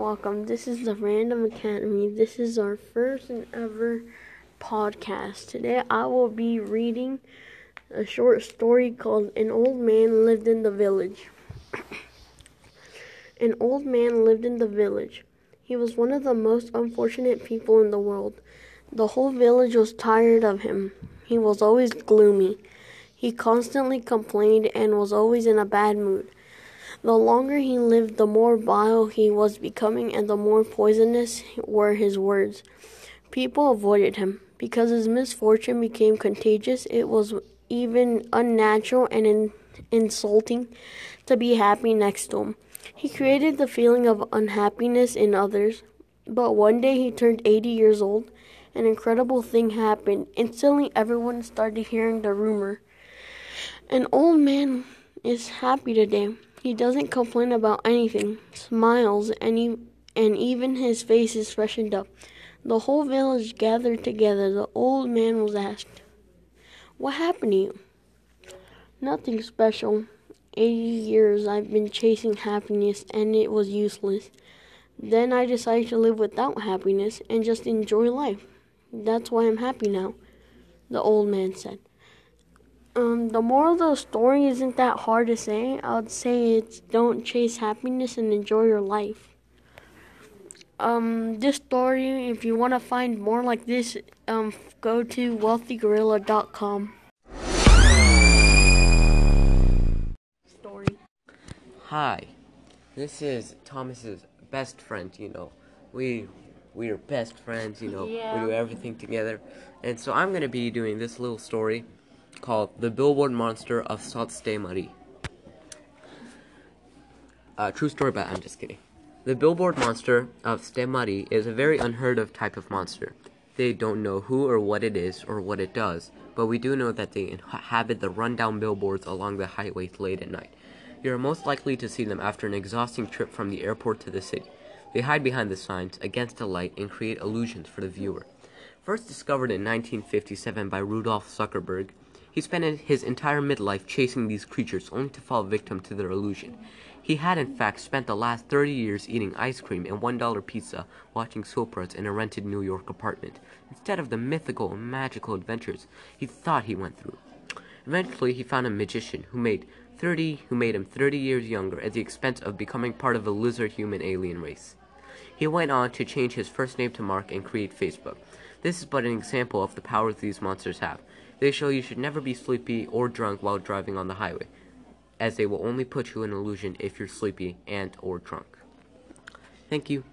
welcome. This is the Random Academy. This is our first and ever podcast. Today I will be reading a short story called An Old Man Lived in the Village. An old man lived in the village. He was one of the most unfortunate people in the world. The whole village was tired of him. He was always gloomy. He constantly complained and was always in a bad mood. The longer he lived, the more vile he was becoming, and the more poisonous were his words. People avoided him. Because his misfortune became contagious, it was even unnatural and in- insulting to be happy next to him. He created the feeling of unhappiness in others. But one day he turned 80 years old. An incredible thing happened. Instantly, everyone started hearing the rumor. An old man is happy today. He doesn't complain about anything, smiles, and, he, and even his face is freshened up. The whole village gathered together. The old man was asked, What happened to you? Nothing special. Eighty years I've been chasing happiness and it was useless. Then I decided to live without happiness and just enjoy life. That's why I'm happy now, the old man said. Um, the moral of the story isn't that hard to say. I would say it's don't chase happiness and enjoy your life. Um, this story, if you want to find more like this, um, go to wealthygorilla.com. Story. Hi, this is Thomas's best friend. You know, we we are best friends. You know, Yeah. we do everything together, and so I'm gonna be doing this little story called "The Billboard Monster of Sault Ste. Marie." Uh, true story, but I'm just kidding. The billboard monster of Ste. Marie is a very unheard of type of monster. They don't know who or what it is or what it does, but we do know that they inhabit the rundown billboards along the highways late at night. You are most likely to see them after an exhausting trip from the airport to the city. They hide behind the signs, against the light, and create illusions for the viewer. First discovered in 1957 by Rudolf Zuckerberg, he spent his entire midlife chasing these creatures only to fall victim to their illusion. He had, in fact, spent the last 30 years eating ice cream and $1 pizza, watching soap operas in a rented New York apartment, instead of the mythical and magical adventures he thought he went through. Eventually, he found a magician who made 30 who made him 30 years younger at the expense of becoming part of a lizard human alien race. He went on to change his first name to Mark and create Facebook. This is but an example of the powers these monsters have. They show you should never be sleepy or drunk while driving on the highway, as they will only put you in illusion if you're sleepy and or drunk. Thank you.